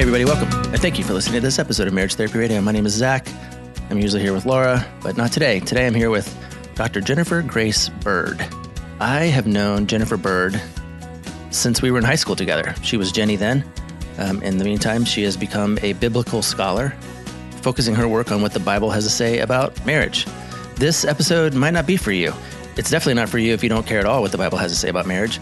Hey, everybody, welcome. And thank you for listening to this episode of Marriage Therapy Radio. My name is Zach. I'm usually here with Laura, but not today. Today I'm here with Dr. Jennifer Grace Bird. I have known Jennifer Bird since we were in high school together. She was Jenny then. Um, in the meantime, she has become a biblical scholar, focusing her work on what the Bible has to say about marriage. This episode might not be for you. It's definitely not for you if you don't care at all what the Bible has to say about marriage.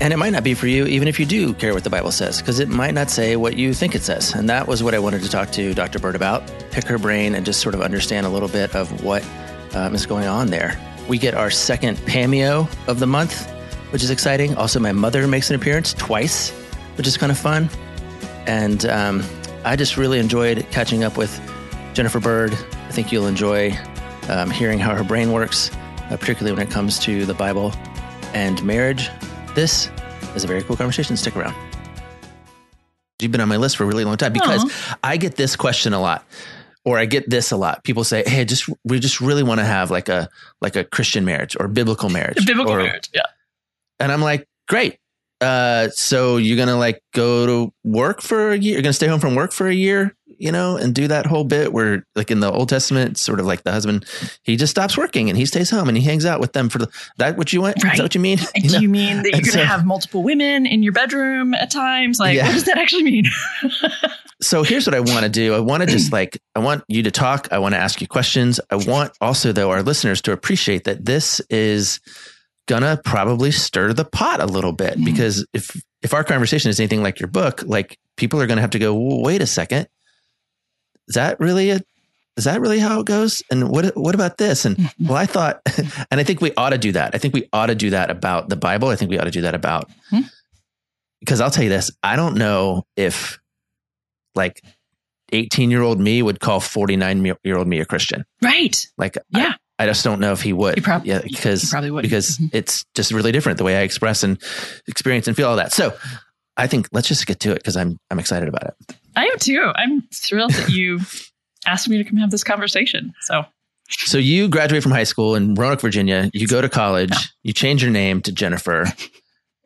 And it might not be for you even if you do care what the Bible says, because it might not say what you think it says. And that was what I wanted to talk to Dr. Bird about, pick her brain and just sort of understand a little bit of what um, is going on there. We get our second Pameo of the month, which is exciting. Also, my mother makes an appearance twice, which is kind of fun. And um, I just really enjoyed catching up with Jennifer Bird. I think you'll enjoy um, hearing how her brain works, uh, particularly when it comes to the Bible and marriage. This is a very cool conversation. Stick around. You've been on my list for a really long time because Aw. I get this question a lot, or I get this a lot. People say, "Hey, just we just really want to have like a like a Christian marriage or biblical marriage, biblical or, marriage. Yeah. and I'm like, great. Uh, so you're gonna like go to work for a year? You're gonna stay home from work for a year, you know, and do that whole bit where, like in the Old Testament, sort of like the husband, he just stops working and he stays home and he hangs out with them for the, that. What you want? Is that what you mean? You do know? you mean that you're going to so- have multiple women in your bedroom at times? Like, Yeah. what does that actually mean? so here's what I want to do. I want to just like I want you to talk. I want to ask you questions. I want also though our listeners to appreciate that this is gonna probably stir the pot a little bit Mhm. because if if our conversation is anything like your book, like people are gonna have to go, well, wait a second, is that really a is that really how it goes? And what what about this? And well, I thought, and I think we ought to do that. I think we ought to do that about the Bible. I think we ought to do that about Hmm. because I'll tell you this: I don't know if like 18 year old me would call 49 year old me a Christian. right. Like, Yeah. I, I just don't know if he would. He prob- yeah, He because probably would. because Mhm. it's just really different the way I express and experience and feel all that. So, I think let's just get to it because I'm I'm excited about it. I am too. I'm thrilled that you asked me to come have this conversation. So, So you graduate from high school in Roanoke, Virginia. You go to college. Yeah. You change your name to Jennifer.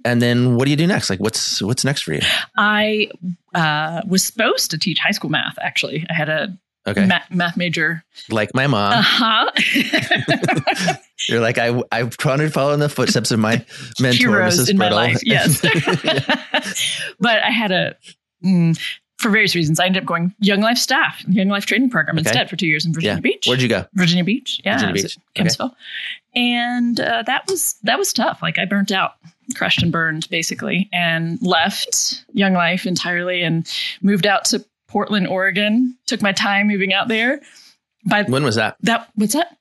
And then what do you do next? Like, what's what's next for you? I uh, was supposed to teach high school math, actually. I had a Okay, ma- math major. like my mom, Uh huh. you're like I I wanted to follow in the footsteps of my mentor, Heroes Mrs. in my life. Yes. but I had a, mm, for various reasons, I ended up going Young Life staff, Young Life training program Okay. instead for two years in Virginia Yeah. Beach. Where'd you go? Virginia Beach. Yeah. Virginia Beach. Kempsville. And uh, that was that was tough. Like I burnt out, crushed and burned basically, and left Young Life entirely and moved out to Portland, Oregon. Took my time moving out there. By When was that? that what's that?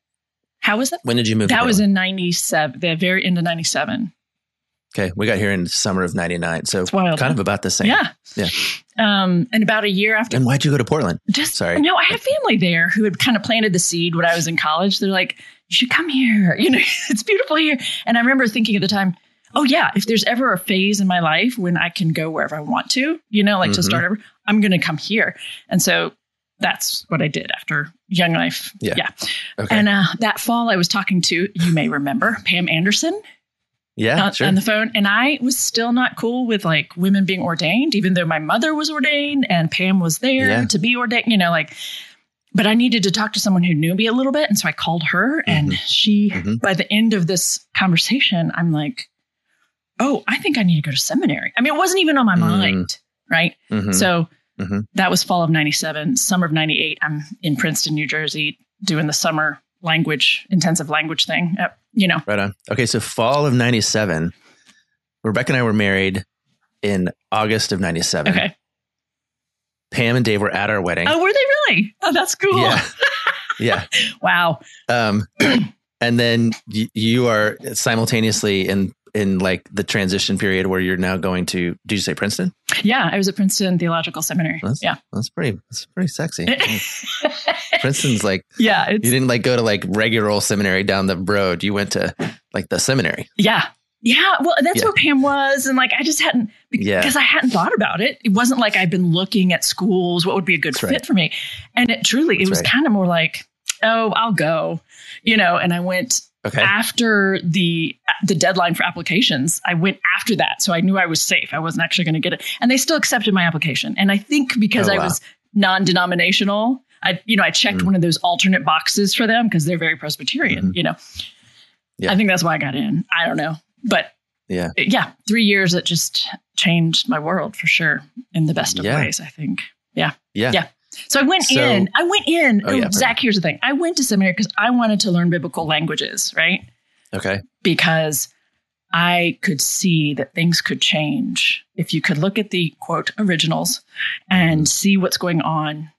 How was that? When did you move? That was in ninety seven, the very end of ninety seven. Okay. We got here in summer of '99, so kind of about the same. Yeah. Yeah. Um, and about a year after And why'd you go to Portland? just Sorry. no, I had family there who had kind of planted the seed when I was in college. They're like, you should come here. You know, it's beautiful here. And I remember thinking at the time, oh yeah, if there's ever a phase in my life when I can go wherever I want to, you know, like to Mhm. start over, I'm going to come here. And so that's what I did after Young Life. Yeah. Yeah. Okay. And uh, that fall, I was talking to, you may remember, Pam Anderson yeah. on, sure. on the phone. And I was still not cool with like women being ordained, even though my mother was ordained and Pam was there Yeah. to be ordained, you know, like, but I needed to talk to someone who knew me a little bit. And so I called her and she, Mhm. by the end of this conversation, I'm like, oh, I think I need to go to seminary. I mean, it wasn't even on my Mm. mind. Right. Mhm. So Mhm. that was fall of 97, summer of 98. I'm in Princeton, New Jersey, doing the summer language, intensive language thing. Uh, you know, Right on. Okay, so fall of '97. Rebecca and I were married in August of '97. okay. Pam and Dave were at our wedding. Oh, were they really? Oh, that's cool. Yeah. yeah. Wow. Um, and then y- you are simultaneously in in like the transition period where you're now going to. Did you say Princeton? Yeah, I was at Princeton Theological Seminary. That's- yeah. That's pretty. That's pretty sexy. Princeton's like yeah, you didn't like go to like regular old seminary down the road. You went to like the seminary. yeah. Yeah, well, that's Yeah. where Pam was, and like I just hadn't because Yeah. I hadn't thought about it. It wasn't like I'd been looking at schools, what would be a good That's fit right. for me, and it truly, it was right. kind of more like, oh, I'll go, you know. And I went Okay. after the the deadline for applications, I went after that, so I knew I was safe. I wasn't actually going to get it, and they still accepted my application. And I think because Oh, I was non-denominational, I you know I checked Mm. one of those alternate boxes for them because they're very Presbyterian. Mhm. You know, Yeah. I think that's why I got in. I don't know, but Yeah. yeah, three years that just changed my world for sure in the best of Yeah. ways. I think. Yeah. Yeah. Yeah. So I went So- in. I went in. Oh, yeah, Zach, here's the thing. I went to seminary because I wanted to learn biblical languages, right? Okay. Because I could see that things could change if you could look at the quote originals and see what's going on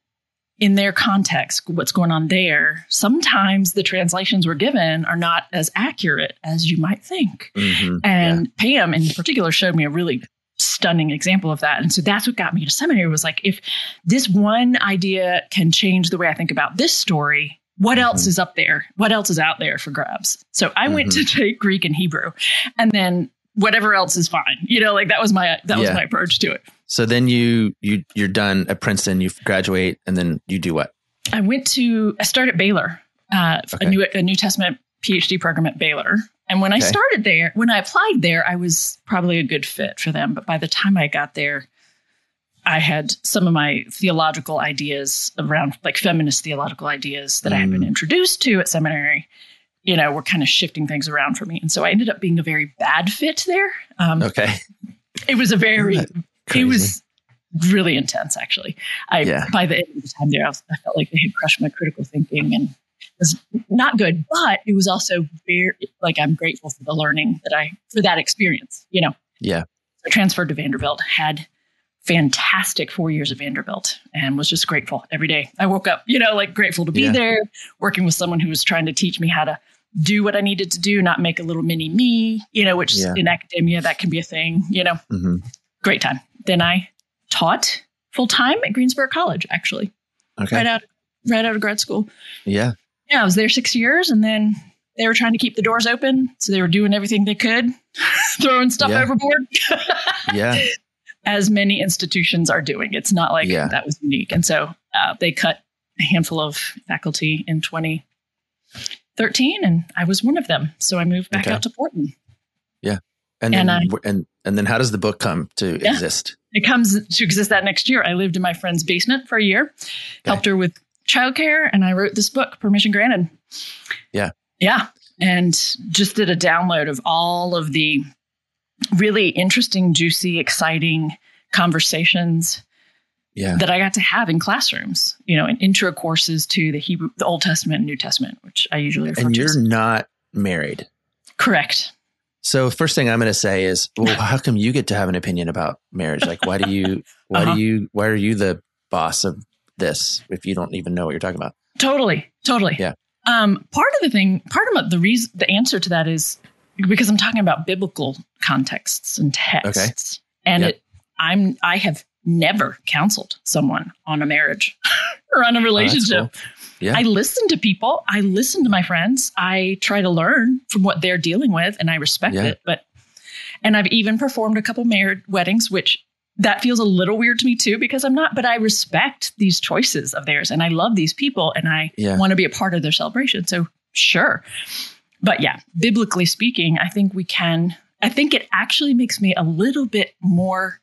in their context, what's going on there. Sometimes the translations we're given are not as accurate as you might think. Mhm. And Pam in particular showed me a really stunning example of that. And so that's what got me to seminary was like, if this one idea can change the way I think about this story, what else Mhm. is up there? What else is out there for grabs? So I went to take Greek and Hebrew and then whatever else is fine. You know, like that was my that was my approach to it. So then you you you're done at Princeton. You graduate, and then you do what? I went to I started at Baylor, uh, Okay. a new a New Testament PhD program at Baylor. And when I started there, when I applied there, I was probably a good fit for them. But by the time I got there, I had some of my theological ideas around like feminist theological ideas that I had been Mm. introduced to at seminary, you know, were kind of shifting things around for me. And so I ended up being a very bad fit there. Um, Okay. It was a very it was really intense actually i Yeah. by the end of the time there I, was, I felt like they had crushed my critical thinking and was not good but it was also very like i'm grateful for the learning that i for that experience you know Yeah. i transferred to vanderbilt had fantastic four years at vanderbilt and was just grateful every day i woke up you know like grateful to be Yeah. there working with someone who was trying to teach me how to do what i needed to do not make a little mini me you know which Yeah. in academia that can be a thing you know hmm great time. Then I taught full time at Greensboro College, actually, Okay. right out right out of grad school. Yeah. Yeah, I was there six years, and then they were trying to keep the doors open, so they were doing everything they could, throwing stuff Yeah. overboard, Yeah. as many institutions are doing. It's not like Yeah. that was unique, and so uh, they cut a handful of faculty in 2013, and I was one of them. So I moved back Okay. out to Portland. And And then, I- and and then how does the book come to Yeah. exist? It comes to exist that next year. I lived in my friend's basement for a year, helped her with childcare, and I wrote this book, Permission Granted. Yeah. Yeah. And just did a download of all of the really interesting, juicy, exciting conversations Yeah. that I got to have in classrooms, you know, in intro courses to the Hebrew, the Old Testament and New Testament, which I usually refer And to you're as. not married. Correct. So first thing I'm going to say is, well, how come you get to have an opinion about marriage? Like, why do you, why Uh-huh. do you, why are you the boss of this if you don't even know what you're talking about? Totally, totally. Yeah. Um, part of the thing, part of the reason, the answer to that is because I'm talking about biblical contexts and texts, okay. and Yep. it, I'm I have never counseled someone on a marriage or on a Oh, relationship. cool. Yeah. I listen to people. I listen to my friends. I try to learn from what they're dealing with, and I respect Yeah. it. But and I've even performed a couple married weddings, which that feels a little weird to me too because I'm not. But I respect these choices of theirs, and I love these people, and I Yeah. want to be a part of their celebration. So sure, but yeah, biblically speaking, I think we can. I think it actually makes me a little bit more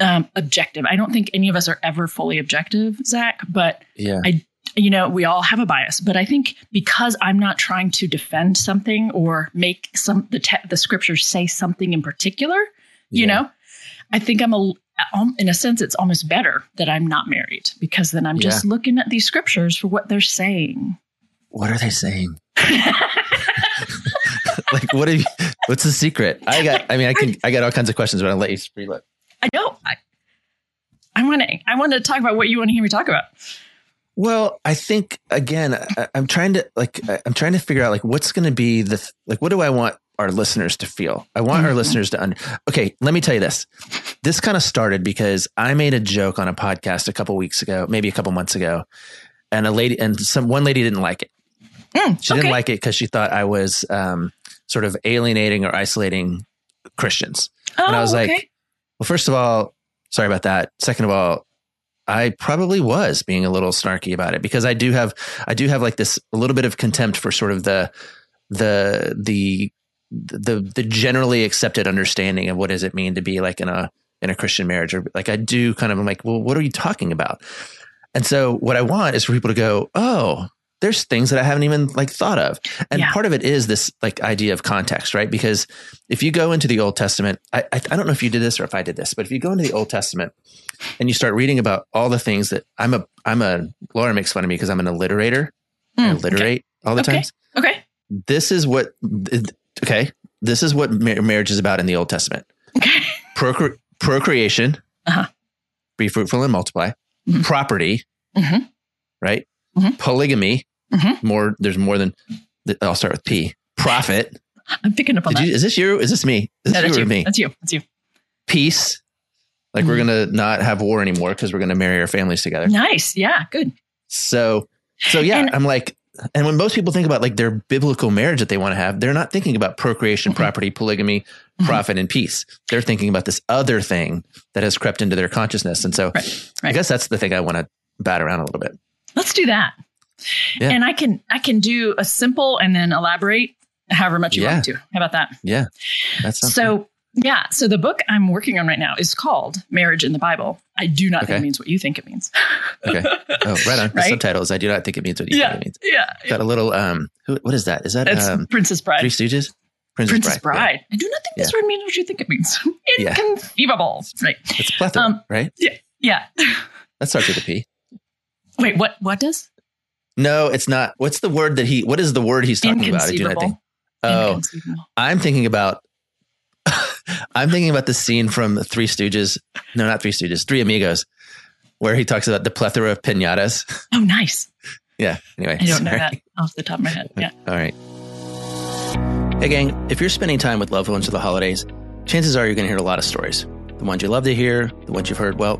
um, objective. I don't think any of us are ever fully objective, Zach, but yeah. I- you know, we all have a bias, but I think because I'm not trying to defend something or make some the te- the scriptures say something in particular, you Yeah. know, I think I'm a in a sense it's almost better that I'm not married because then I'm just looking at these scriptures for what they're saying. What are they saying? like, what are you, what's the secret? I got, I mean, I can, I got all kinds of questions, but I'll let you free look. I know. I, I want to. I want to talk about what you want to hear me talk about. Well, I think again, I, I'm trying to like, I'm trying to figure out like what's going to be the like, what do I want our listeners to feel? I want our Mhm. listeners to under. Okay, let me tell you this. This kind of started because I made a joke on a podcast a couple weeks ago, maybe a couple months ago, and a lady and some one lady didn't like it. Mm, She okay. didn't like it because she thought I was um, sort of alienating or isolating Christians. Oh, and I was like. Well, first of all, sorry about that. Second of all, I probably was being a little snarky about it because I do have I do have like this a little bit of contempt for sort of the the the the the generally accepted understanding of what does it mean to be like in a in a Christian marriage or like I do kind of I'm like, well, what are you talking about? And so what I want is for people to go, oh, there's things that I haven't even like thought of. And Yeah. part of it is this like idea of context, right? Because if you go into the Old Testament, I, I I don't know if you did this or if I did this, but if you go into the Old Testament and you start reading about all the things that I'm a I'm a Laura makes fun of me because I'm an alliterator. I Hmm, alliterate all the Okay. times. Okay. This is what okay. This is what mar- marriage is about in the Old Testament. Okay. Procre- procreation, Uh-huh. be fruitful and multiply, Mhm. property, Mhm. right? Mhm. Polygamy, Mhm. more. There's more than. I'll start with P. Profit. I'm picking up on Did that. you, is this you? Is this me? Is No, this that's you you. or me? That's you. That's you. Peace. Like we're Mhm. gonna not have war anymore because we're gonna marry our families together. Nice. Yeah. Good. So, so yeah, And- I'm like, and when most people think about like their biblical marriage that they want to have, they're not thinking about procreation, property, polygamy, profit, and peace. They're thinking about this other thing that has crept into their consciousness. And so, Right, I guess that's the thing I want to bat around a little bit. Let's do that. Yeah. And I can I can do a simple and then elaborate however much you want to. How about that? Yeah, that's something. So yeah, so the book I'm working on right now is called Marriage in the Bible. I do not think Okay. it means what you think it means. okay. Oh, right on. The Right? subtitles. I do not think it means what you yeah, think it means. yeah. Got a little. Um, who, what is that? Is that um, Princess Bride. Three Stooges? Princess Bride. Bride. I do not think this word means what you think it means. Yeah. Inconceivable. Right. Yeah. It's plethora, Um, right? Yeah. Yeah. that starts with a P. Wait, what what does? No, it's not. What's the word that he? What is the word he's talking about? I do not think. Oh, I'm thinking about. I'm thinking about the scene from Three Stooges. No, not Three Stooges. Three Amigos, where he talks about the plethora of pinatas. Oh, nice. Yeah. Anyway, I don't know that off the top of my head. Yeah. All right. Hey, gang, if you're spending time with loved ones for the holidays, chances are you're going to hear a lot of stories. The ones you love to hear, the ones you've heard, well,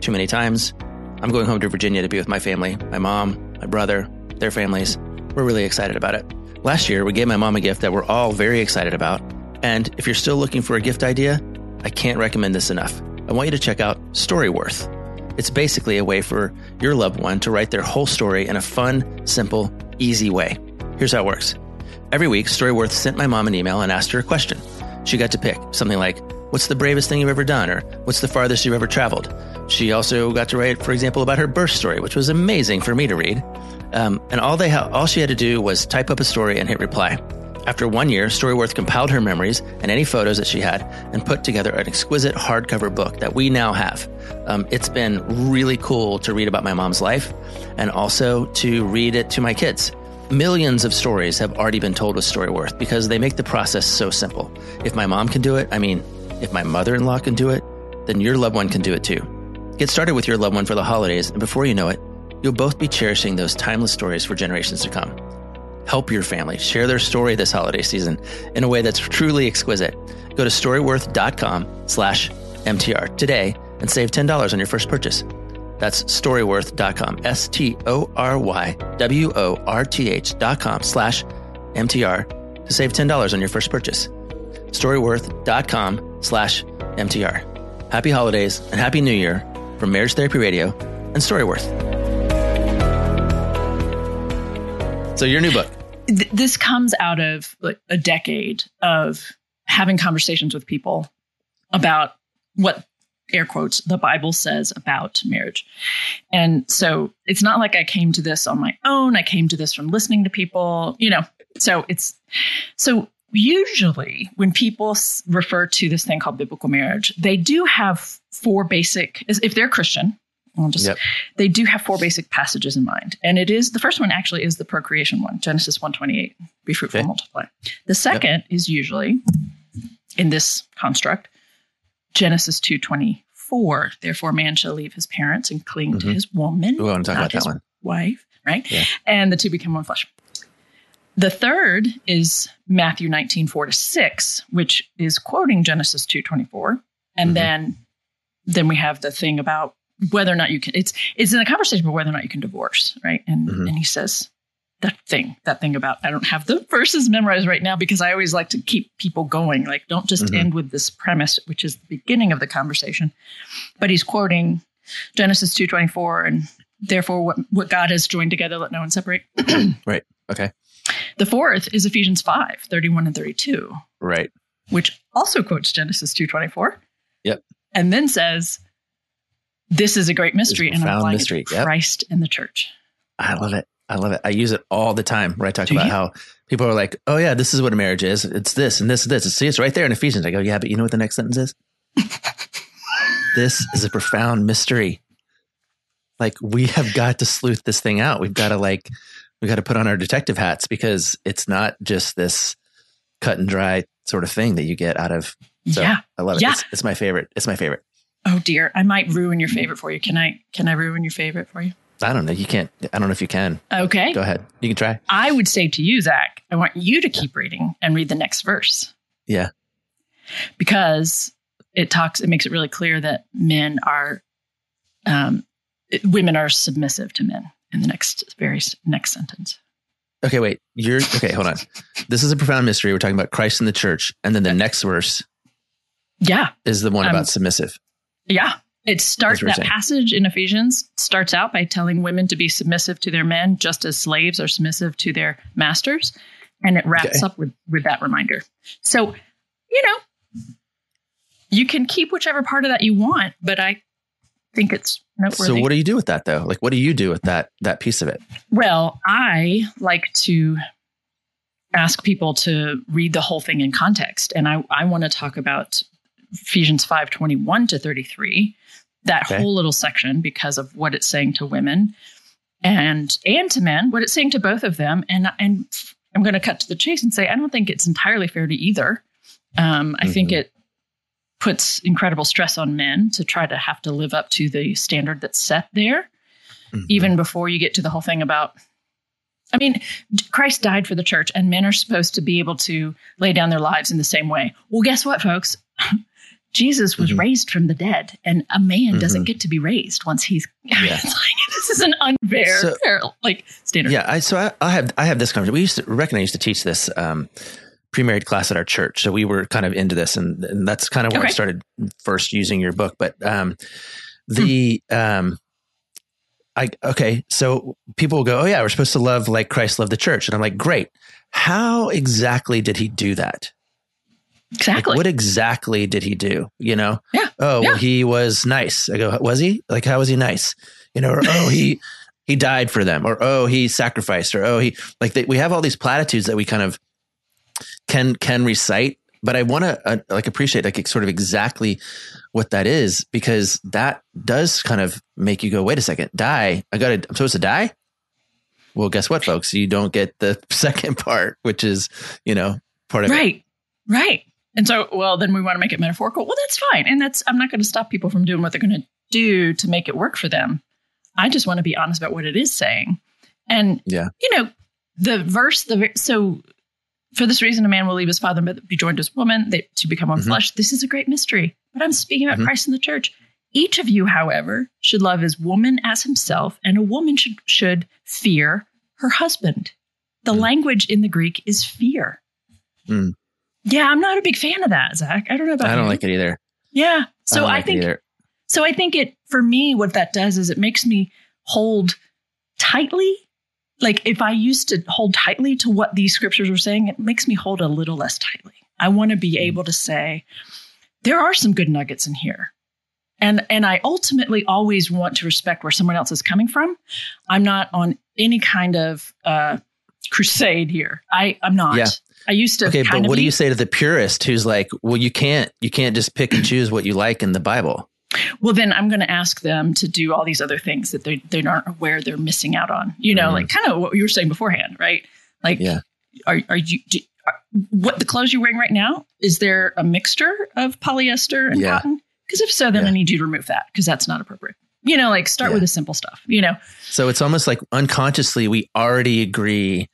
too many times. I'm going home to Virginia to be with my family, my mom, my brother, their families. We're really excited about it. Last year, we gave my mom a gift that we're all very excited about. And if you're still looking for a gift idea, I can't recommend this enough. I want you to check out Storyworth. It's basically a way for your loved one to write their whole story in a fun, simple, easy way. Here's how it works. Every week, Storyworth sent my mom an email and asked her a question. She got to pick something like, What's the bravest thing you've ever done? Or what's the farthest you've ever traveled? She also got to write, for example, about her birth story, which was amazing for me to read. Um, and all they ha- all she had to do was type up a story and hit reply. After one year, Storyworth compiled her memories and any photos that she had and put together an exquisite hardcover book that we now have. Um, it's been really cool to read about my mom's life and also to read it to my kids. Millions of stories have already been told with Storyworth because they make the process so simple. If my mom can do it, I mean, if my mother in law can do it, then your loved one can do it too. Get started with your loved one for the holidays, and before you know it, you'll both be cherishing those timeless stories for generations to come. Help your family share their story this holiday season in a way that's truly exquisite. Go to storyworth.com slash MTR today and save $10 on your first purchase. That's storyworth.com, S T O R Y W O R T H dot com slash MTR to save $10 on your first purchase. Storyworth.com slash MTR. Happy holidays and Happy New Year from Marriage Therapy Radio and Storyworth. So, your new book. Th- this comes out of like a decade of having conversations with people about what air quotes the bible says about marriage. And so it's not like i came to this on my own. I came to this from listening to people you know. So it's so usually when people refer to this thing called biblical marriage they do have four basic if they're christian I'll just Yep. they do have four basic passages in mind and it is the first one actually is the procreation one genesis 128 be fruitful Okay. and multiply the second is usually in this construct genesis 224 therefore man shall leave his parents and cling to Mhm. his woman We want to talk about that one. wife right Yeah. and the two become one flesh the third is matthew 19 4 to 6 which is quoting genesis 224 and Mhm. then then we have the thing about whether or not you can it's it's in a conversation about whether or not you can divorce right and Mhm. and he says that thing that thing about i don't have the verses memorized right now because i always like to keep people going like don't just Mhm. end with this premise which is the beginning of the conversation but he's quoting genesis 224 and therefore what, what god has joined together let no one separate Right. Okay. The fourth is Ephesians 5, 31 and 32, Right. which also quotes Genesis 2.24. Yep. And then says, this is a great mystery and applying mystery, yep. Christ and the church. I love it. I love it. I use it all the time where I talk Do about you? how people are like, oh, yeah, this is what a marriage is. It's this and this and this. See, it's right there in Ephesians. I go, yeah, but you know what the next sentence is? this is a profound mystery. Like, we have got to sleuth this thing out. We've got to, like, we got to put on our detective hats because it's not just this cut and dry sort of thing that you get out of. So yeah. I love it. Yeah. It's, it's my favorite. It's my favorite. Oh dear. I might ruin your favorite for you. Can I can I ruin your favorite for you? I don't know. You can't, I don't know if you can. Okay. Go ahead. You can try. I would say to you, Zach, I want you to keep reading and read the next verse. Yeah. Because it talks, it makes it really clear that men are, um, it- women are submissive to men in the next very next sentence. Okay, wait. You're okay. Hold on. This is a profound mystery. We're talking about Christ in the church, and then the next verse Yeah. is the one Um, about submissive. Yeah. It starts that saying. passage in Ephesians starts out by telling women to be submissive to their men, just as slaves are submissive to their masters. And it wraps Okay. up with, with that reminder. So, you know, you can keep whichever part of that you want, but I think it's noteworthy. So, what do you do with that, though? Like, what do you do with that that piece of it? Well, I like to ask people to read the whole thing in context. And I, I want to talk about Ephesians 5 21 to 33, that Okay. whole little section, because of what it's saying to women and and to men, what it's saying to both of them. And and I'm going to cut to the chase and say I don't think it's entirely fair to either. Um, I think Mhm. it puts incredible stress on men to try to have to live up to the standard that's set there Mhm. even before you get to the whole thing about I mean, Christ died for the church, and men are supposed to be able to lay down their lives in the same way. Well, guess what, folks? Jesus was Mhm. raised from the dead, and a man doesn't Mhm. get to be raised once he's. Yeah. Like, this is an unfair So- like standard. Yeah, I so I, I have I have this conversation. We used to reckon I used to teach this um, pre-married class at our church, so we were kind of into this, and, and that's kind of where I started first using your book. But um, the um, I okay, so people will go, "Oh yeah, we're supposed to love like Christ loved the church," and I'm like, "Great." How exactly did he do that? Like, exactly. what exactly did he do? You know? Yeah. Oh, Yeah. well, he was nice. I go, was he? Like, how was he nice? You know, or oh, he he died for them, or oh, he sacrificed, or oh, he like they, we have all these platitudes that we kind of can can recite, but I want to uh, like appreciate like sort of exactly what that is because that does kind of make you go, wait a second, die. I got to. I'm supposed to die. Well, guess what, folks? You don't get the second part, which is you know part of it. right, right. And so, well, then we want to make it metaphorical. Well, that's fine, and that's I'm not going to stop people from doing what they're going to do to make it work for them. I just want to be honest about what it is saying, and Yeah. you know, the verse. The so for this reason, a man will leave his father and be joined to his woman they, to become one Mhm. flesh. This is a great mystery, but I'm speaking about Mhm. Christ and the church. Each of you, however, should love his woman as himself, and a woman should should fear her husband. The Mm. language in the Greek is fear. Mm. Yeah, I'm not a big fan of that, Zach. I don't know about I don't you. like it either. Yeah. So I, like it think so I think it for me what that does is it makes me hold tightly. Like if I used to hold tightly to what these scriptures were saying, it makes me hold a little less tightly. I want to be Mm. able to say there are some good nuggets in here. And and I ultimately always want to respect where someone else is coming from. I'm not on any kind of uh crusade here. I I'm not. Yeah. I used to Okay, but what do you say to the purist who's like, well, you can't you can't just pick and choose what you like in the Bible? well then i'm going to ask them to do all these other things that they, they aren't aware they're missing out on you know Mhm. like kind of what you were saying beforehand right like Yeah. are, are you do, are, what the clothes you're wearing right now is there a mixture of polyester and Yeah. cotton because if so then Yeah. i need you to remove that because that's not appropriate you know like start Yeah. with the simple stuff you know So it's almost like unconsciously we already agree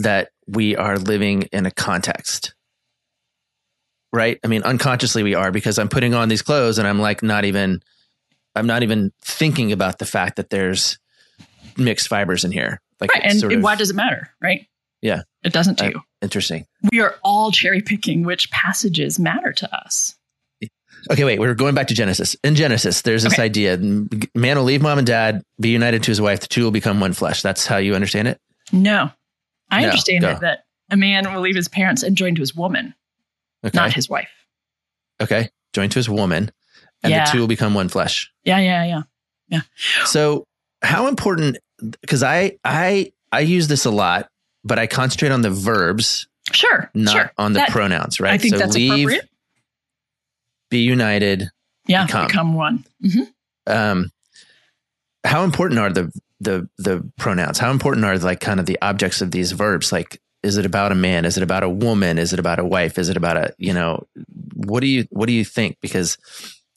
that we are living in a context. Right? I mean, unconsciously we are because I'm putting on these clothes and I'm like not even I'm not even thinking about the fact that there's mixed fibers in here. Like right and, and why does it matter right Yeah. it doesn't to I- you interesting. we are all cherry picking which passages matter to us Okay, wait, we're going back to Genesis. In Genesis, there's this Okay. idea man will leave mom and dad, be united to his wife, the two will become one flesh. That's how you understand it? no i No, understand go. that, that a man will leave his parents and join to his woman, Okay. not his wife. okay. Joined to his woman, and Yeah. the two will become one flesh. Yeah, yeah, yeah. Yeah. So, how important? Because I I I use this a lot, but I concentrate on the verbs, Sure. not sure. on the That- pronouns. Right. I think so that's leave, appropriate. be united. Yeah, become. become, one. hmm Um, how important are the the the pronouns? How important are like kind of the objects of these verbs? Like, is it about a man? Is it about a woman? Is it about a wife? Is it about a you know? What do you what do you think? Because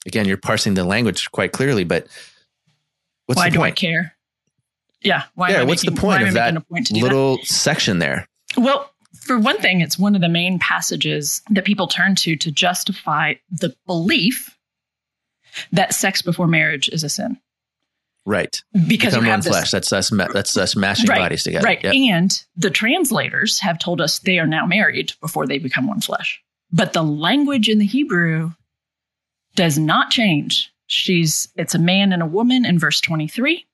again, you're parsing the language quite clearly, but what's Why the do I point? care? Yeah. Why yeah, I what's making, the point of that point little section there? Well, for one thing, it's one of the main passages that people turn to to justify the belief that sex before marriage is a sin. Right. Because Become you one this flesh. That's us. That's us mashing Right, bodies together. Right. Yep. And the translators have told us they are now married before they become one flesh. But the language in the Hebrew does not change. She's it's a man and a woman in verse 23,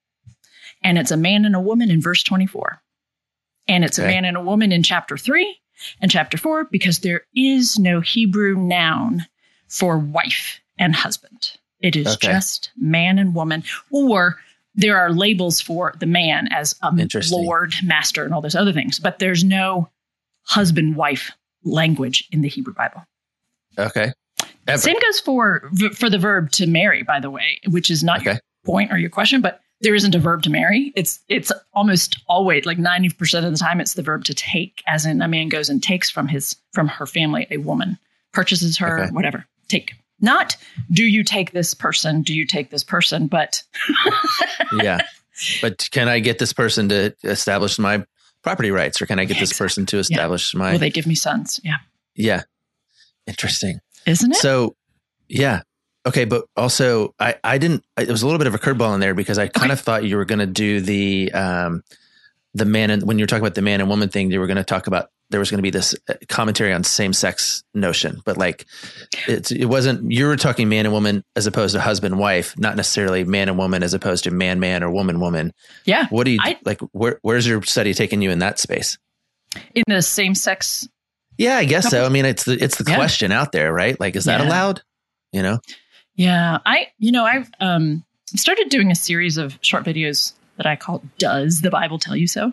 and it's a man and a woman in verse 24. And it's a man and a woman in chapter 3 and chapter 4 because there is no Hebrew noun for wife and husband. It is Okay. just man and woman or there are labels for the man as a lord, master, and all those other things, but there's no husband wife language in the Hebrew Bible. Okay. Ever. Same goes for for the verb to marry, by the way, which is not your point or your question, but there isn't a verb to marry. It's it's almost always like ninety percent of the time it's the verb to take, as in a man goes and takes from his from her family a woman, purchases her, Okay. whatever. Take. Not do you take this person? Do you take this person? But yeah. But can I get this person to establish my property rights or can I get this Exactly. person to establish my will they give me sons? Yeah, Yeah. Interesting. isn't it? So, yeah. Okay, but also I I didn't it was a little bit of a curveball in there because I kind of thought you were going to do the um the man and when you were talking about the man and woman thing you were going to talk about there was going to be this uh, commentary on same sex notion but like it's it wasn't you were talking man and woman as opposed to husband wife not necessarily man and woman as opposed to man man or woman woman. Yeah, what do you I- like where where's your study taking you in that space? In the same sex? Yeah i guess so. I mean it's the it's the Yeah. question out there right? Like is that Yeah. allowed? You know? Yeah, I you know I've um started doing a series of short videos that I call "Does the Bible Tell You So?"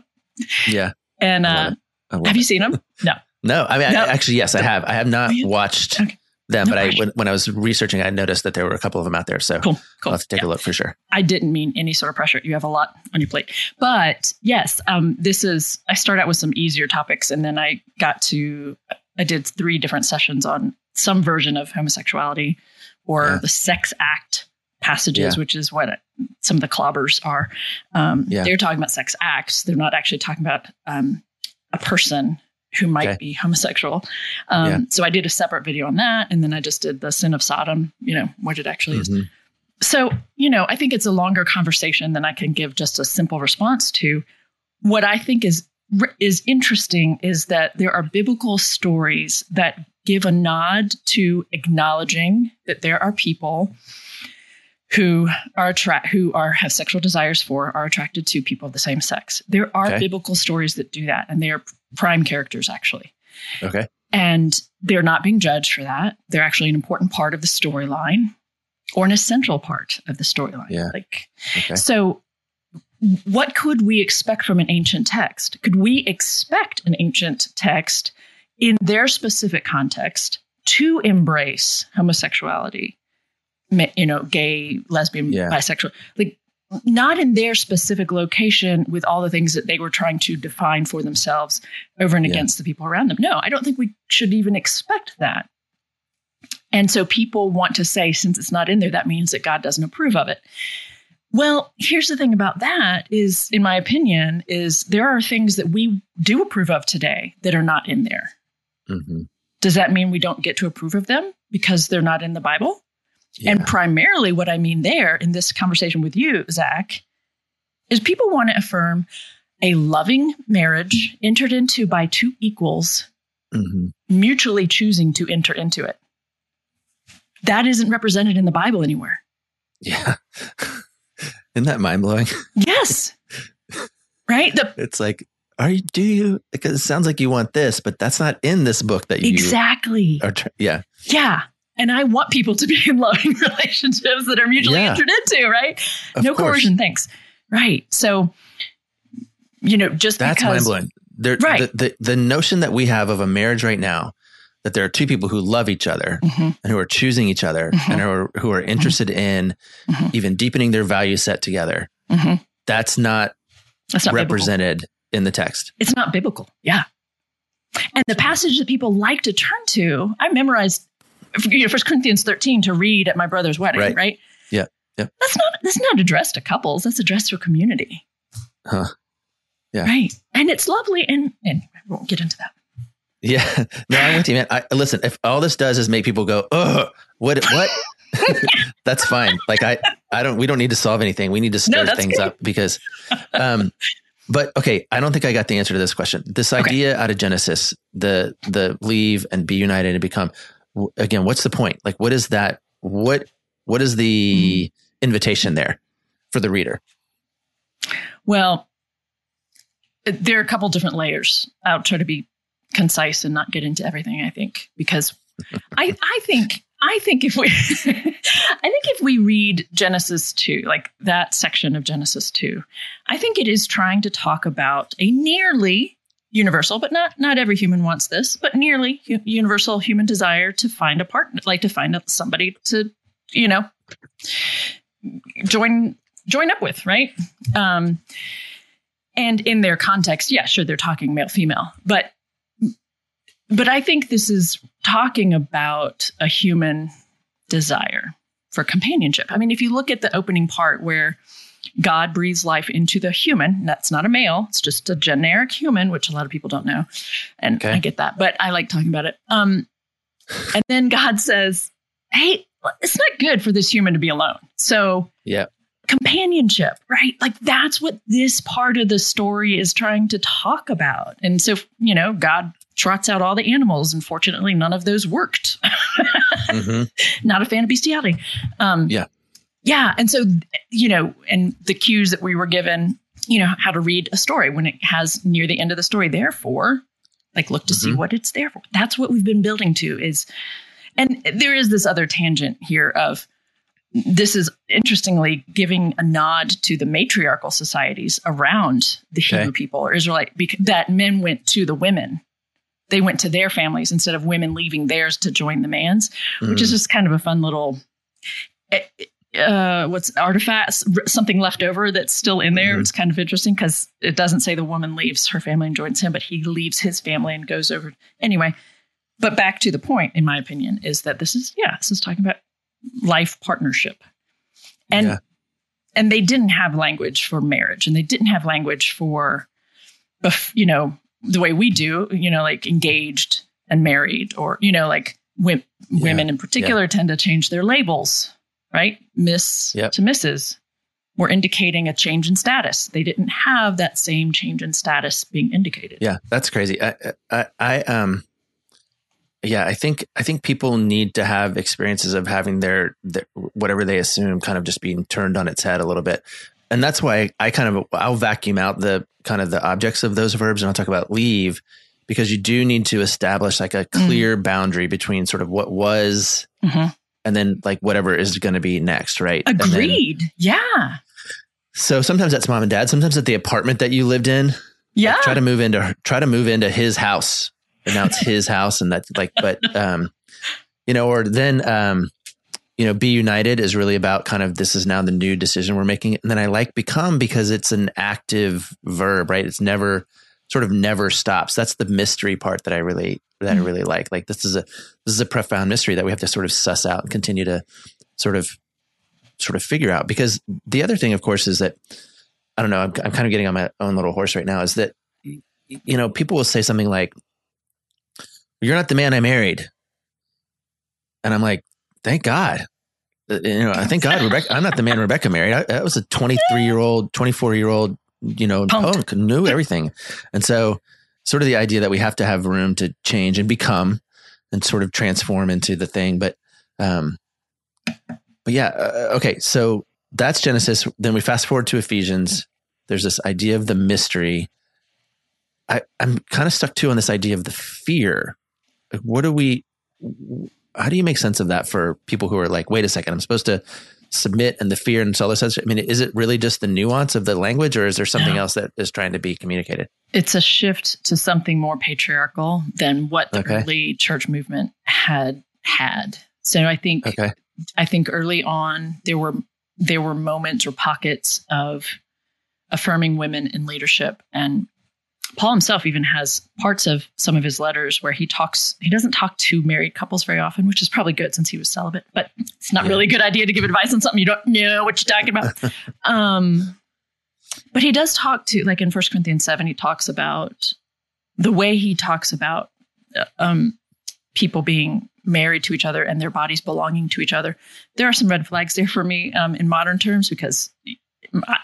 yeah. And uh, it. Have it. you seen them? No. No, I mean, No. I, actually, yes, I have. I have not Oh, watched Okay. them, No but I when, when I was researching, I noticed that there were a couple of them out there. So Cool, I'll cool. have to take Yeah. a look for sure. I didn't mean any sort of pressure. You have a lot on your plate, but yes, um, this is. I start out with some easier topics, and then I got to. I did three different sessions on some version of homosexuality or Yeah. the sex act passages, Yeah. which is what some of the clobbers are. Um, Yeah. They're talking about sex acts. They're not actually talking about um, a person who might Okay. be homosexual. Um, Yeah. So I did a separate video on that, and then I just did the sin of Sodom. You know what it actually is. Mhm. So, you know, I think it's a longer conversation than I can give just a simple response to. What I think is is interesting is that there are biblical stories that give a nod to acknowledging that there are people who are attract who are have sexual desires for are attracted to people of the same sex. There are Okay. biblical stories that do that and they are prime characters actually Okay. and they're not being judged for that. They're actually an important part of the storyline or an essential part of the storyline. Yeah. Like Okay. so what could we expect from an ancient text? Could we expect an ancient text in their specific context to embrace homosexuality, you know, gay, lesbian, Yeah. bisexual, like not in their specific location with all the things that they were trying to define for themselves over and Yeah. against the people around them. No, I don't think we should even expect that. And so people want to say, since it's not in there, that means that God doesn't approve of it. Well, here's the thing about that is, in my opinion, is there are things that we do approve of today that are not in there. hmm Does that mean we don't get to approve of them because they're not in the Bible? Yeah. And primarily, what I mean there in this conversation with you, Zach, is people want to affirm a loving marriage entered into by two equals Mhm. mutually choosing to enter into it. That isn't represented in the Bible anywhere. Yeah. Isn't that mind blowing? Yes. right? The It's like, are you, do you, because it sounds like you want this, but that's not in this book that you exactly. are. Yeah. Yeah. And I want people to be in loving relationships that are mutually Yeah. entered into, right? Of no course. coercion, thanks. Right. So, you know, just That's mind blowing. Right. the, the, the notion that we have of a marriage right now, that there are two people who love each other Mhm, and who are choosing each other Mhm. and who are, who are interested in Mhm. even deepening their value set together. mhm. That's not, that's not biblical. represented in the text. It's not biblical. Yeah. And the passage that people like to turn to, I memorized you know, 1 Corinthians 13 to read at my brother's wedding, Right. right? Yeah, yeah. That's not that's not addressed to couples. That's addressed to a community. Huh. Yeah. Right. And it's lovely and and I won't get into that. Yeah. No, I'm with you, man. I, listen, if all this does is make people go, oh, what, what? That's fine. Like I, I don't, we don't need to solve anything. We need to stir that's things good. up because, um, but okay, I don't think I got the answer to this question. This Okay. idea out of Genesis, the, the leave and be united and become, again, what's the point? Like, what is that? What, what is the invitation there for the reader? Well, there are a couple different layers. I'll try to be concise and not get into everything, I think, because I, I think I think if we I think if we read Genesis 2, like that section of Genesis 2, I think it is trying to talk about a nearly universal, but not not every human wants this, but nearly universal human desire to find a partner, like to find somebody to, you know, join join up with, right? Um, and in their context, yeah, sure, they're talking male female, but but I think this is talking about a human desire for companionship. I mean, if you look at the opening part where God breathes life into the human, that's not a male, it's just a generic human, which a lot of people don't know. And Okay. I get that, but I like talking about it. Um, and then God says, Hey, it's not good for this human to be alone. So Yeah. companionship, right? Like that's what this part of the story is trying to talk about. And so, you know, God trots out all the animals. and fortunately, none of those worked. hmm Not a fan of bestiality. Um, Yeah. Yeah. And so, you know, and the cues that we were given, you know, how to read a story when it has near the end of the story. Therefore, like look to see Mhm. what it's there for. That's what we've been building to is, and there is this other tangent here of this is interestingly giving a nod to the matriarchal societies around the Okay. Hebrew people or Israelite bec- that men went to the women. They went to their families instead of women leaving theirs to join the man's, which is just kind of a fun little eh, uh, what's artifacts, something left over that's still in there. Mhm. It's kind of interesting because it doesn't say the woman leaves her family and joins him, but he leaves his family and goes over. Anyway, but back to the point, in my opinion, is that this is, yeah, this is talking about life partnership. And, Yeah. and they didn't have language for marriage and they didn't have language for, you know, the way we do, you know, like engaged and married or, you know, like wom- Yeah. women in particular tend to change their labels, right? Miss Yep. to Mrs. Were indicating a change in status. They didn't have that same change in status being indicated. Yeah, that's crazy. I, I, I, um, yeah, I think I think people need to have experiences of having their, their whatever they assume kind of just being turned on its head a little bit, and that's why I kind of I'll vacuum out the kind of the objects of those verbs and I'll talk about leave because you do need to establish like a clear boundary between sort of what was Mhm. And then like whatever is going to be next, right? And then- Agreed. yeah. so sometimes that's mom and dad. Sometimes at the apartment that you lived in, Yeah. like, try to move into try to move into his house and now it's his house and that's like but um you know or then um you know be united is really about kind of this is now the new decision we're making and then i like become because it's an active verb right it's never sort of never stops. That's the mystery part that i really that i Mhm. really like. Like this is a this is a profound mystery that we have to sort of suss out and continue to sort of sort of figure out. Because the other thing of course is that i don't know i'm, I'm kind of getting on my own little horse right now is that you know people will say something like you're not the man i married. And i'm like thank god. Uh, you know i thank god rebecca i'm not the man rebecca married. I, that was a 23 year old 24 year old you know Punk. punk knew everything and so sort of the idea that we have to have room to change and become and sort of transform into the thing but um but yeah uh, okay so that's genesis then we fast forward to ephesians there's this idea of the mystery I, I'm kind of stuck too on this idea of the fear. What do we? How do you make sense of that for people who are like, wait a second, I'm supposed to submit and the fear and all this? I mean, is it really just the nuance of the language, or is there something No. else that is trying to be communicated? It's a shift to something more patriarchal than what the Okay. early church movement had had. So I think Okay. I think early on there were there were moments or pockets of affirming women in leadership and Paul himself even has parts of some of his letters where he talks he doesn't talk to married couples very often which is probably good since he was celibate but it's not Yeah. really a good idea to give advice on something you don't know what you're talking about um but he does talk to like in 1 Corinthians 7 he talks about the way he talks about uh, um people being married to each other and their bodies belonging to each other. There are some red flags there for me um, in modern terms because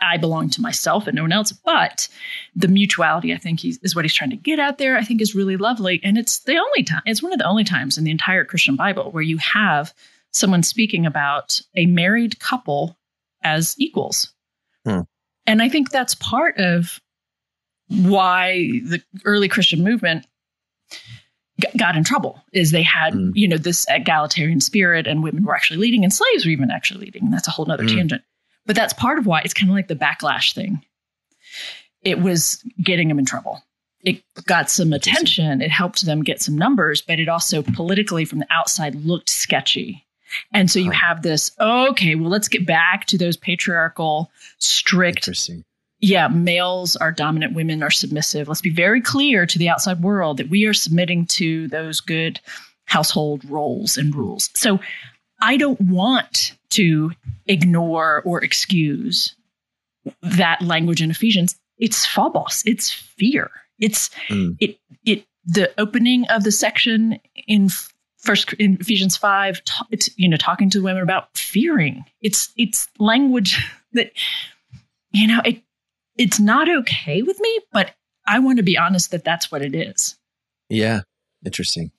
I, belong to myself and no one else. But the mutuality, I think, he's, is what he's trying to get at there. I think is really lovely, and it's the only time. It's one of the only times in the entire Christian Bible where you have someone speaking about a married couple as equals. Hmm. And I think that's part of why the early Christian movement got in trouble is they had Mm. you know this egalitarian spirit and women were actually leading and slaves were even actually leading and that's a whole nother Mm. tangent but that's part of why it's kind of like the backlash thing. It was getting them in trouble. It got some attention. It helped them get some numbers but it also politically from the outside looked sketchy. And so you have this okay well let's get back to those patriarchal strict yeah, males are dominant, women are submissive. Let's be very clear to the outside world that we are submitting to those good household roles and rules. So I don't want to ignore or excuse that language in Ephesians. It's phobos, it's fear. It's Mm. it it the opening of the section in first in Ephesians 5 ta- it's you know talking to women about fearing. It's it's language that you know it it's not okay with me, but I want to be honest that that's what it is. Yeah. Interesting.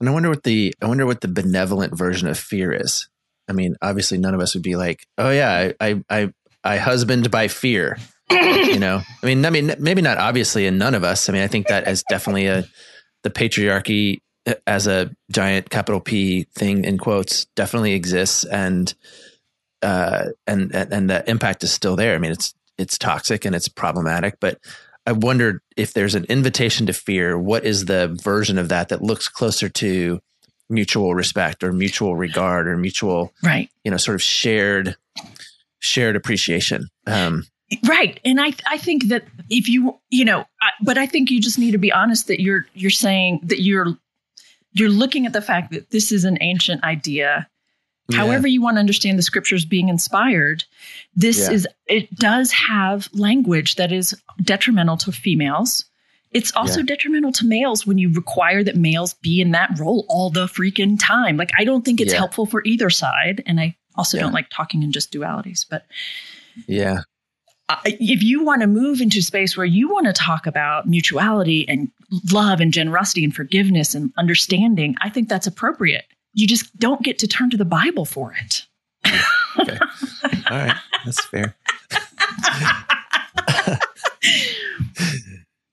And I wonder what the I wonder what the benevolent version of fear is. I mean, obviously none of us would be like, "Oh yeah, I I I, I husband by fear." you know. I mean, I mean maybe not obviously and none of us. I mean, I think that is definitely a the patriarchy as a giant capital P thing in quotes definitely exists and uh and and, and the impact is still there. I mean, it's it's toxic and it's problematic, but I wondered if there's an invitation to fear. What is the version of that that looks closer to mutual respect or mutual regard or mutual, Right. you know, sort of shared shared appreciation? Um, Right. And I I think that if you you know, I, but I think you just need to be honest that you're you're saying that you're you're looking at the fact that this is an ancient idea. Yeah. However you want to understand the scriptures being inspired, this Yeah. is it does have language that is detrimental to females. It's also Yeah. detrimental to males when you require that males be in that role all the freaking time. Like I don't think it's helpful for either side and I also don't like talking in just dualities, but yeah, if you want to move into space where you want to talk about mutuality and love and generosity and forgiveness and understanding, I think that's appropriate. You just don't get to turn to the Bible for it. okay, all right, that's fair.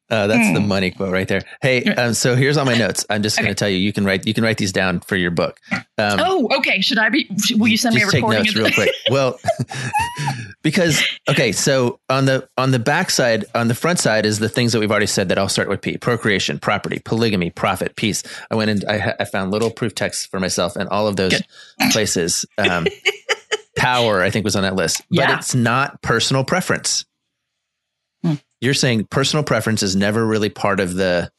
Uh, that's the Hmm. money quote right there. Hey, um, so here's all my notes. I'm just going to tell you. You can write. You can write these down for your book. Um, oh, okay. Should I be? Will you send me a just take recording? notes real quick. Well, because okay, so on the on the back side, on the front side is the things that we've already said that I'll start with P: procreation, property, polygamy, profit, peace. I went and I, I found little proof texts for myself, and all of those Good. places. Um, power, I think, was on that list, but Yeah. it's not personal preference. Hmm. You're saying personal preference is never really part of the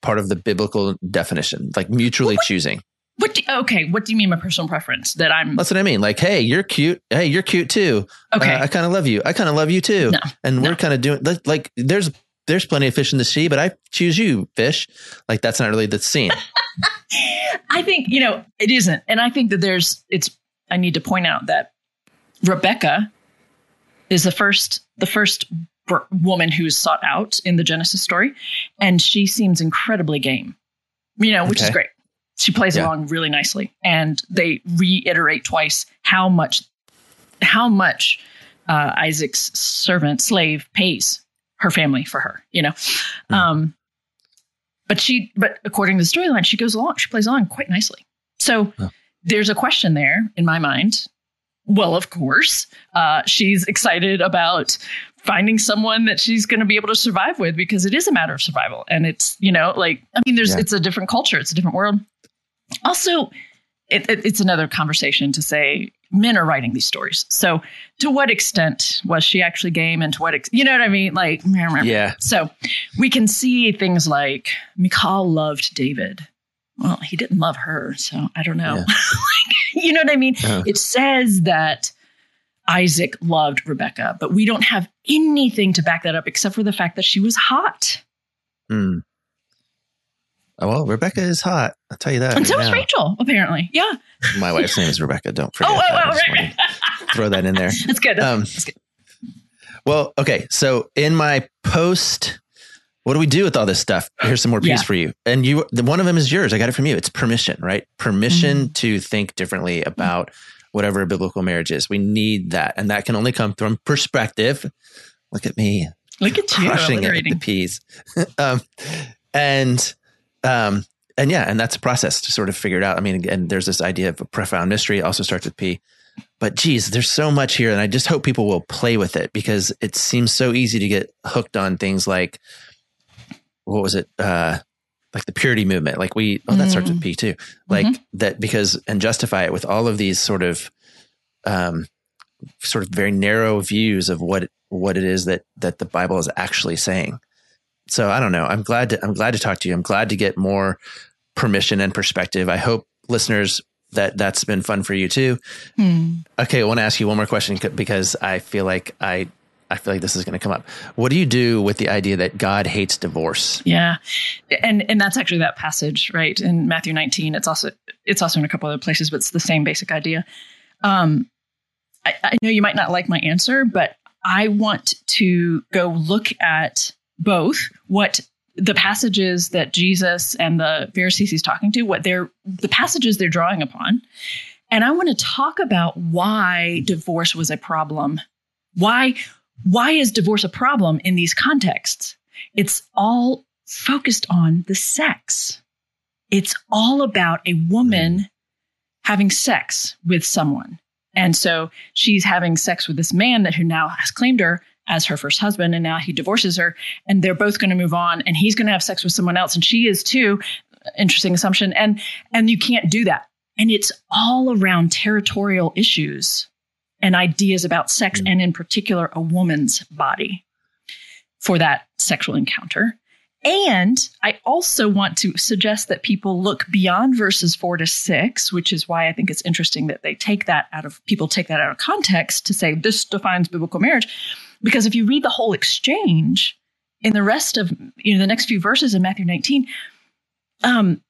part of the biblical definition, like mutually choosing. What? Do, okay. What do you mean by personal preference? That I'm That's what I mean. Like, hey, you're cute. Hey, you're cute too. okay. Uh, I kind of love you. I kind of love you too. No, and we're kind of doing like, there's there's plenty of fish in the sea, but I choose you, fish. Like that's not really the scene. I think you know it isn't, and I think that there's. It's. I need to point out that Rebecca is the first the first br- woman who's sought out in the Genesis story, and she seems incredibly game. You know, which is great. She plays Yeah. along really nicely, and they reiterate twice how much how much uh, Isaac's servant slave pays her family for her, you know. Mm. Um, but she, but according to the storyline, she goes along, she plays along quite nicely. So there's a question there in my mind. Well, of course, uh, she's excited about finding someone that she's going to be able to survive with because it is a matter of survival. And it's, you know, like, I mean, there's, yeah. it's a different culture, it's a different world. Also, it, it, it's another conversation to say men are writing these stories. So, to what extent was she actually game, and to what ex- you know what I mean? Like, yeah. So, we can see things like Michal loved David. Well, he didn't love her, so I don't know. Yeah. you know what I mean? Uh-huh. It says that Isaac loved Rebecca, but we don't have anything to back that up except for the fact that she was hot. Hmm. Oh, well, Rebecca is hot. I'll tell you that. And right so is Rachel, apparently. Yeah. My wife's name is Rebecca. Don't forget. Oh, oh, oh right. Throw that in there. That's good. Um, That's good. Well, okay. So in my post, what do we do with all this stuff? Here's some more piece yeah. for you. And you, one of them is yours. I got it from you. It's permission, right? Permission mm-hmm. to think differently about whatever a biblical marriage is. We need that, and that can only come from perspective. Look at me. Look at you crushing it with the peas. um, and um, and yeah, and that's a process to sort of figure it out. I mean, again, there's this idea of a profound mystery. also starts with P. But geez, there's so much here, and I just hope people will play with it because it seems so easy to get hooked on things like what was it? Uh, like the purity movement. Like we, oh, that mm. starts with. P too. Like mm-hmm. that because and justify it with all of these sort of, um, sort of very narrow views of what what it is that that the Bible is actually saying so I don't know. I'm glad to I'm glad to talk to you. I'm glad to get more permission and perspective. I hope listeners that that's been fun for you too. Hmm. Okay, I want to ask you one more question because I feel like I I feel like this is going to come up. What do you do with the idea that God hates divorce? Yeah, and and that's actually that passage right in Matthew 19. It's also it's also in a couple other places, but it's the same basic idea. Um, I, I know you might not like my answer, but I want to go look at both what the passages that Jesus and the Pharisees he's talking to, what they're the passages they're drawing upon. And I want to talk about why divorce was a problem. Why why is divorce a problem in these contexts? It's all focused on the sex. It's all about a woman having sex with someone. And so she's having sex with this man that who now has claimed her as her first husband and now he divorces her and they're both going to move on and he's going to have sex with someone else and she is too. Interesting assumption and and you can't do that. And it's all around territorial issues and ideas about sex mm. and in particular a woman's body for that sexual encounter and I also want to suggest that people look beyond verses four to six, which is why I think it's interesting that they take that out of people take that out of context to say this defines biblical marriage. Because if you read the whole exchange in the rest of you know the next few verses in Matthew 19, um,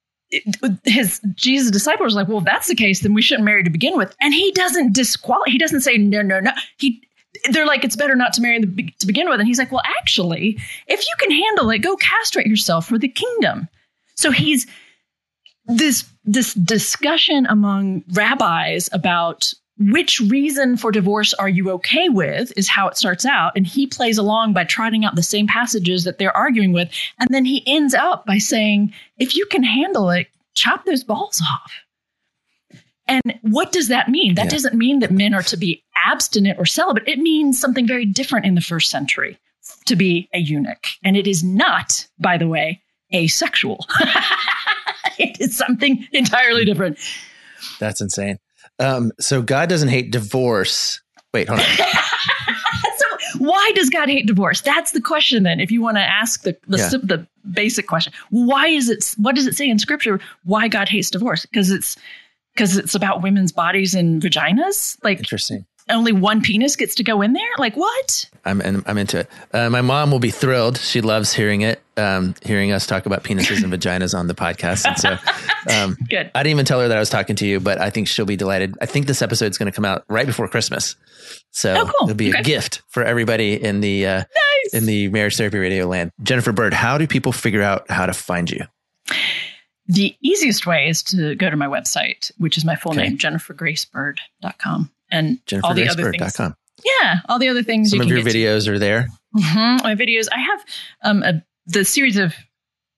his Jesus' disciples are like, well, if that's the case, then we shouldn't marry to begin with. And he doesn't disqualify. He doesn't say no, no, no. He they're like, it's better not to marry the, to begin with. And he's like, well, actually, if you can handle it, go castrate yourself for the kingdom. So he's this this discussion among rabbis about which reason for divorce are you okay with is how it starts out. And he plays along by trotting out the same passages that they're arguing with. And then he ends up by saying, if you can handle it, chop those balls off. And what does that mean? That yeah. doesn't mean that men are to be abstinent or celibate. It means something very different in the first century to be a eunuch. And it is not, by the way, asexual. it is something entirely different. That's insane. Um, so God doesn't hate divorce. Wait, hold on. so why does God hate divorce? That's the question. Then, if you want to ask the the, yeah. the basic question, why is it? What does it say in Scripture? Why God hates divorce? Because it's because it's about women's bodies and vaginas. Like interesting only one penis gets to go in there? Like what? I'm I'm into it. Uh, my mom will be thrilled. She loves hearing it, um, hearing us talk about penises and vaginas on the podcast. And so, um, good. I didn't even tell her that I was talking to you, but I think she'll be delighted. I think this episode is going to come out right before Christmas, so oh, cool. it'll be okay. a gift for everybody in the uh, nice. in the marriage therapy radio land. Jennifer Bird, how do people figure out how to find you? The easiest way is to go to my website, which is my full okay. name, jennifergracebird.com and all the other things. Yeah, all the other things. Some you of can your get to. videos are there. Mhm, My videos. I have um, a, the series of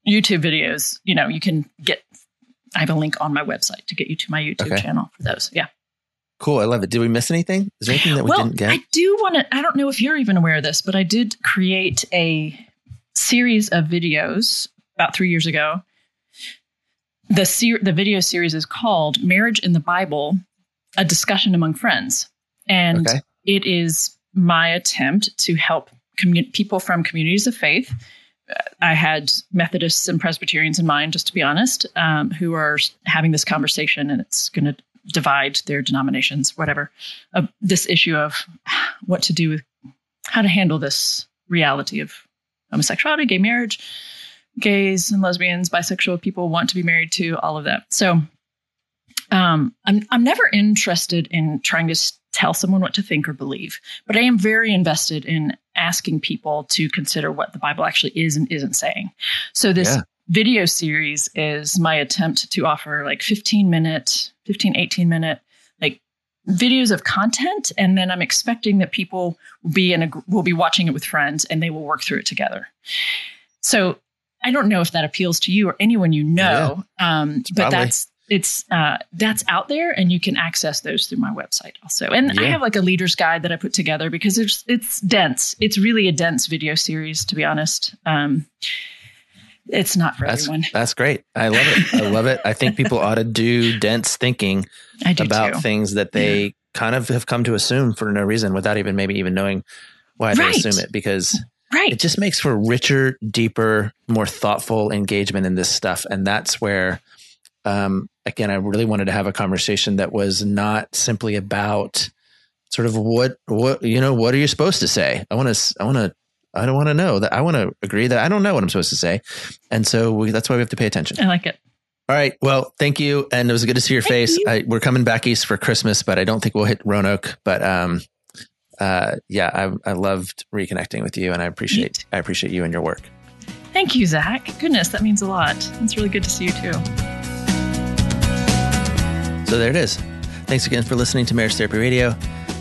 YouTube videos. You know, you can get. I have a link on my website to get you to my YouTube Okay. channel for those. Yeah. Cool. I love it. Did we miss anything? Is there anything that we well, didn't get? I do want to. I don't know if you're even aware of this, but I did create a series of videos about three years ago. The ser- the video series is called "Marriage in the Bible: A Discussion Among Friends," and Okay. it is my attempt to help commu- people from communities of faith. Uh, I had Methodists and Presbyterians in mind, just to be honest, um, who are having this conversation, and it's going to divide their denominations, whatever. Uh, this issue of what to do with how to handle this reality of homosexuality, gay marriage, gays and lesbians, bisexual people want to be married to, all of that. So um, I'm I'm never interested in trying to tell someone what to think or believe, but I am very invested in asking people to consider what the Bible actually is and isn't saying. So this Yeah. video series is my attempt to offer like 15 minute, 15 18 minute like videos of content and then I'm expecting that people will be in a will be watching it with friends and they will work through it together. So I don't know if that appeals to you or anyone you know, um, but probably- that's it's uh, that's out there, and you can access those through my website also. And I have like a leader's guide that I put together because it's it's dense. It's really a dense video series, to be honest. Um, it's not for That's everyone. that's great. I love it. I love it. I think people ought to do dense thinking do about too. things that they kind of have come to assume for no reason without even maybe even knowing why they assume it because right. it just makes for richer, deeper, more thoughtful engagement in this stuff. And that's where, um, again, I really wanted to have a conversation that was not simply about sort of what, what, you know, what are you supposed to say? I want to, I want to, I don't want to know that. I want to agree that I don't know what I'm supposed to say. And so we, that's why we have to pay attention. I like it. All right. Well, thank you. And it was good to see your Thank face. you. I, we're coming back east for Christmas, but I don't think we'll hit Roanoke. But um, uh, yeah, I, I loved reconnecting with you, and I appreciate I appreciate you and your work. Thank you, Zach. Goodness, that means a lot. It's really good to see you too. So there it is. Thanks again for listening to Marriage Therapy Radio.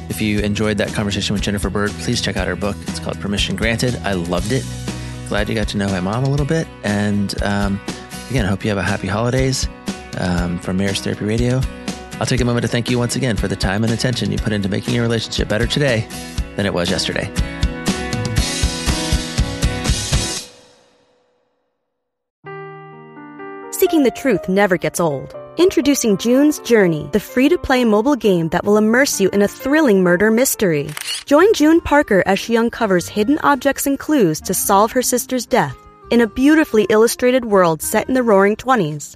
If you enjoyed that conversation with Jennifer Bird, please check out her book. It's called Permission Granted. I loved it. Glad you got to know my mom a little bit. And um, again, I hope you have a happy holidays um, from Marriage Therapy Radio. I'll take a moment to thank you once again for the time and attention you put into making your relationship better today than it was yesterday. Seeking the truth never gets old. Introducing June's Journey, the free to play mobile game that will immerse you in a thrilling murder mystery. Join June Parker as she uncovers hidden objects and clues to solve her sister's death in a beautifully illustrated world set in the roaring 20s.